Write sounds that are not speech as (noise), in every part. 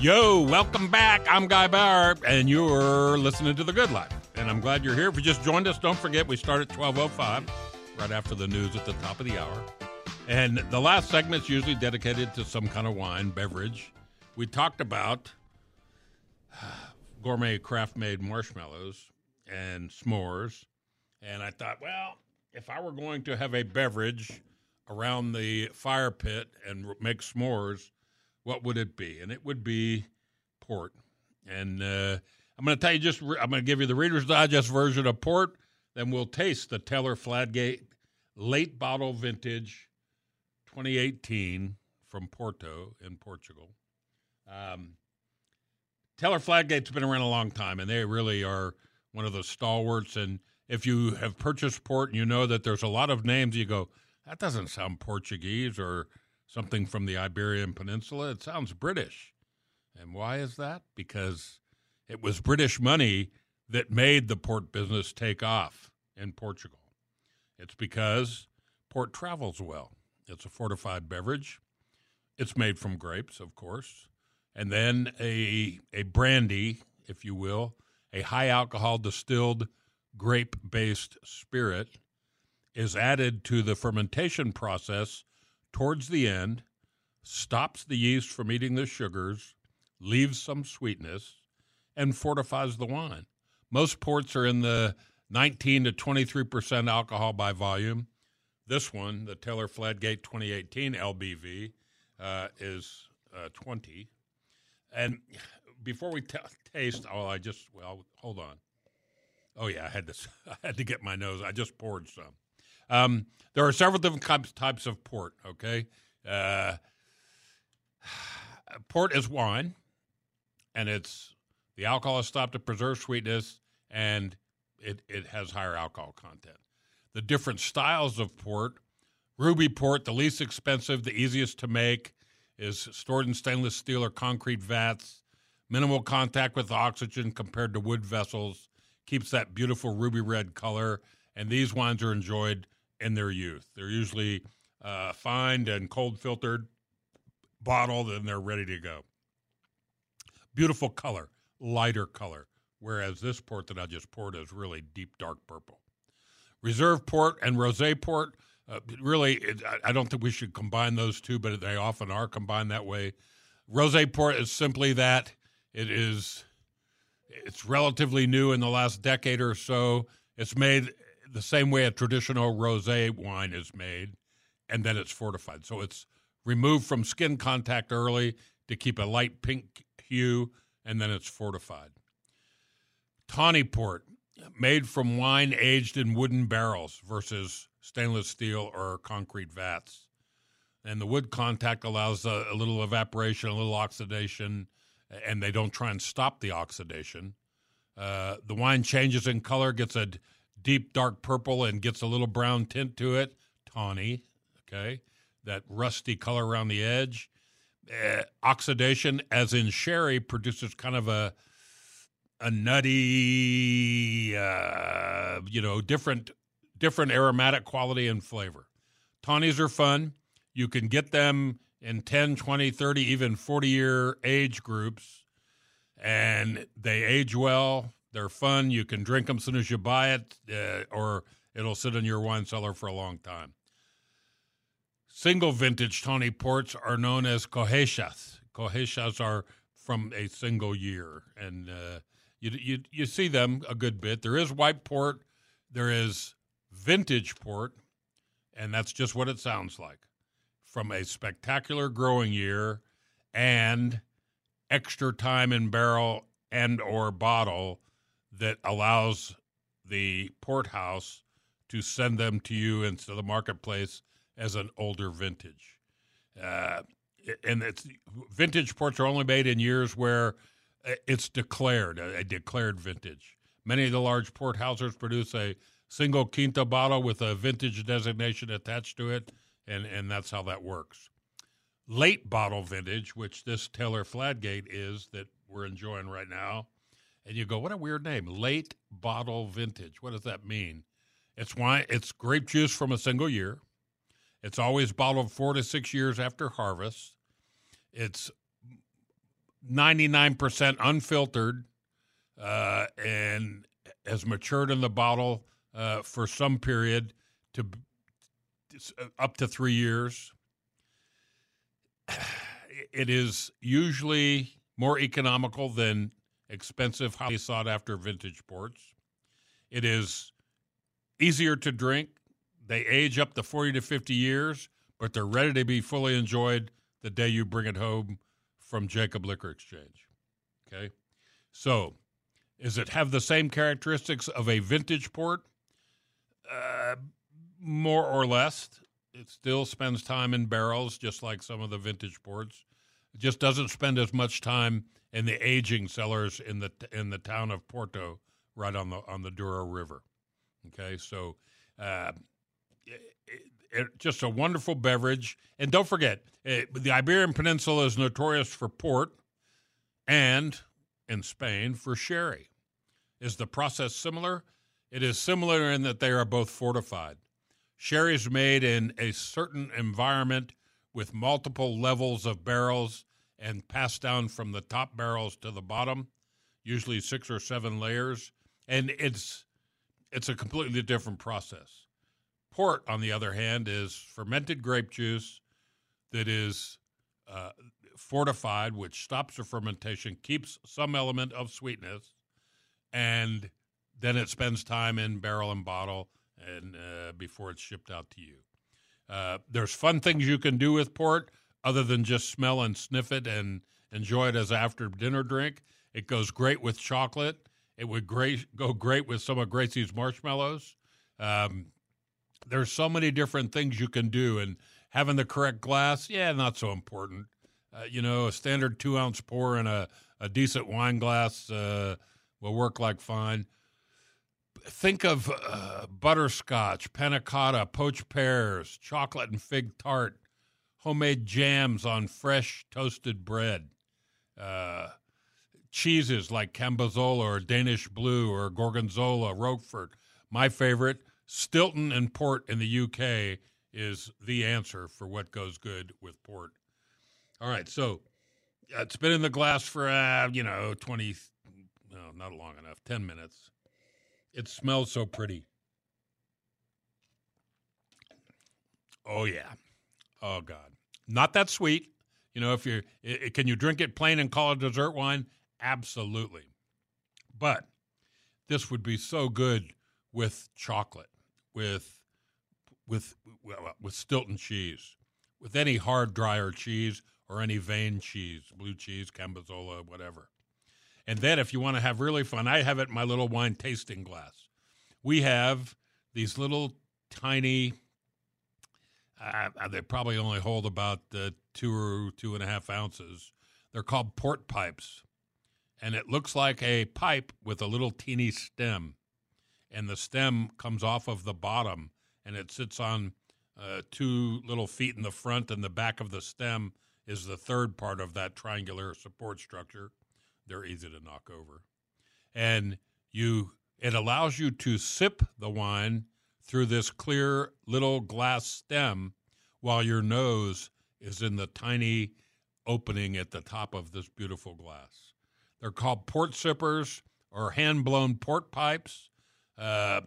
Yo, welcome back. I'm Guy Bauer, and you're listening to The Good Life. And I'm glad you're here. If you just joined us, don't forget we start at 12.05, right after the news at the top of the hour. And the last segment's usually dedicated to some kind of wine, beverage. We talked about gourmet craft made marshmallows and s'mores. And I thought, well, if I were going to have a beverage around the fire pit and make s'mores, what would it be? And it would be port. And uh, I'm going to tell you just, I'm going to give you the Reader's Digest version of port. Then we'll taste the Taylor Fladgate late bottle vintage 2018 from Porto in Portugal. Um, Taylor Fladgate's been around a long time, and they really are one of the stalwarts. And if you have purchased port and you know that there's a lot of names, you go, that doesn't sound Portuguese or something from the Iberian Peninsula. It sounds British. And why is that? Because it was British money that made the port business take off in Portugal. It's because port travels well. It's a fortified beverage. It's made from grapes, of course. And then a, a brandy, if you will, a high alcohol distilled grape based spirit is added to the fermentation process towards the end, stops the yeast from eating the sugars, leaves some sweetness, and fortifies the wine. Most ports are in the 19 to 23% alcohol by volume. This one, the Taylor Fladgate 2018 LBV, uh, is uh, 20. And before we t- taste, oh, I just, well, hold on. Oh, yeah, I had to, (laughs) I had to get my nose. I just poured some. Um, there are several different types, of port, okay? Uh, (sighs) port is wine, and it's the alcohol is stopped to preserve sweetness, and it, it has higher alcohol content. The different styles of port Ruby port, the least expensive, the easiest to make, is stored in stainless steel or concrete vats. Minimal contact with oxygen compared to wood vessels. Keeps that beautiful ruby red color. And these wines are enjoyed in their youth. They're usually uh, fined and cold filtered, bottled, and they're ready to go. Beautiful color, lighter color, whereas this port that I just poured is really deep dark purple. Reserve port and rosé port, uh, really, it, I don't think we should combine those two, but they often are combined that way. Rosé port is simply that it is it's relatively new in the last decade or so. It's made the same way a traditional rosé wine is made, and then it's fortified. So it's removed from skin contact early to keep a light pink hue, and then it's fortified. Tawny port, made from wine aged in wooden barrels versus stainless steel or concrete vats. And the wood contact allows a, a little evaporation, a little oxidation, and they don't try and stop the oxidation. Uh, the wine changes in color, gets a deep dark purple and gets a little brown tint to it, tawny, okay? That rusty color around the edge. Uh, oxidation, as in sherry, produces kind of a a nutty, uh, you know, different different aromatic quality and flavor. Tawnies are fun. You can get them in 10, 20, 30, even 40 year age groups, and they age well. They're fun. You can drink them as soon as you buy it, uh, or it'll sit in your wine cellar for a long time. Single vintage Tawny ports are known as Colheitas. Colheitas are from a single year, and uh, you, you you see them a good bit. There is white port, there is vintage port, and that's just what it sounds like. From a spectacular growing year and extra time in barrel and or bottle that allows the port house to send them to you into the marketplace as an older vintage. Uh, and it's vintage ports are only made in years where uh, it's declared a, a declared vintage. Many of the large port houses produce a single quinta bottle with a vintage designation attached to it, and, and that's how that works. Late bottle vintage, which this Taylor Fladgate is that we're enjoying right now, and you go, what a weird name, late bottle vintage. What does that mean? It's wine. It's grape juice from a single year. It's always bottled four to six years after harvest. It's 99% unfiltered uh, and has matured in the bottle uh, for some period to uh, up to three years. (sighs) It is usually more economical than expensive, highly sought after vintage ports. It is easier to drink. They age up to 40 to 50 years, but they're ready to be fully enjoyed the day you bring it home from Jacob Liquor Exchange. Okay? So, does it have the same characteristics of a vintage port? Uh, more or less. It still spends time in barrels, just like some of the vintage ports. It just doesn't spend as much time in the aging cellars in the in the town of Porto, right on the on the Douro River. Okay, so uh, it, it, just a wonderful beverage. And don't forget, it, the Iberian Peninsula is notorious for port, and in Spain for sherry. Is the process similar? It is similar in that they are both fortified. Sherry is made in a certain environment with multiple levels of barrels and passed down from the top barrels to the bottom, usually six or seven layers, and it's it's a completely different process. Port, on the other hand, is fermented grape juice that is uh, fortified, which stops the fermentation, keeps some element of sweetness, and then it spends time in barrel and bottle and uh, before it's shipped out to you. Uh, there's fun things you can do with port other than just smell and sniff it and enjoy it as after dinner drink. It goes great with chocolate. It would great go great with some of Gracie's marshmallows. Um, there's so many different things you can do, and having the correct glass, yeah, not so important. Uh, you know, a standard two ounce pour in a, a decent wine glass uh, will work like fine think of uh, butterscotch, panna cotta, poached pears, chocolate and fig tart, homemade jams on fresh toasted bread, uh, cheeses like Cambozola or Danish Blue or Gorgonzola, Roquefort. My favorite, Stilton and port in the UK is the answer for what goes good with port. All right, so it's been in the glass for uh, you know twenty, no, not long enough, ten minutes. It smells so pretty. Oh yeah. Oh God. Not that sweet. You know, if it, can you drink it plain and call it dessert wine? Absolutely. But this would be so good with chocolate, with with with Stilton cheese, with any hard dryer cheese or any vein cheese, blue cheese, Cambozola, whatever. And then if you want to have really fun, I have it in my little wine tasting glass. We have these little tiny, uh, they probably only hold about uh, two or two and a half ounces. They're called port pipes. And it looks like a pipe with a little teeny stem. And the stem comes off of the bottom and it sits on uh, two little feet in the front, and the back of the stem is the third part of that triangular support structure. They're easy to knock over. and you it allows you to sip the wine through this clear little glass stem while your nose is in the tiny opening at the top of this beautiful glass. They're called port sippers or hand blown port pipes. Uh,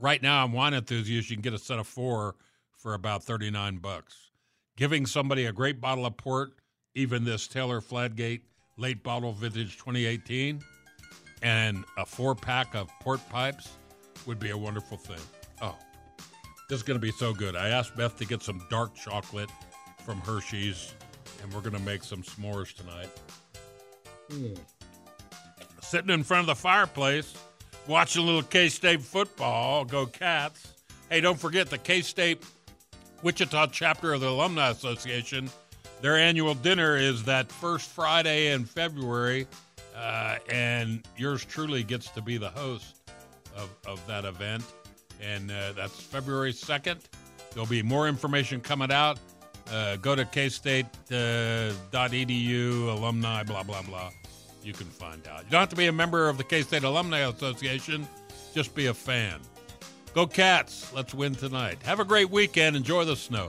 right now, on Wine Enthusiast, you can get a set of four for about 39 bucks. Giving somebody a great bottle of port, even this Taylor Fladgate late bottle vintage 2018, and a four pack of port pipes would be a wonderful thing. Oh, this is going to be so good. I asked Beth to get some dark chocolate from Hershey's, and we're going to make some s'mores tonight. Mm. Sitting in front of the fireplace, watching a little K State football. Go Cats. Hey, don't forget the K State Wichita chapter of the Alumni Association. Their annual dinner is that first Friday in February, uh, and yours truly gets to be the host of, of that event. And uh, that's February 2nd. There'll be more information coming out. Uh, go to kstate.edu, uh, alumni, blah, blah, blah. You can find out. You don't have to be a member of the K State Alumni Association, just be a fan. Go Cats. Let's win tonight. Have a great weekend. Enjoy the snow.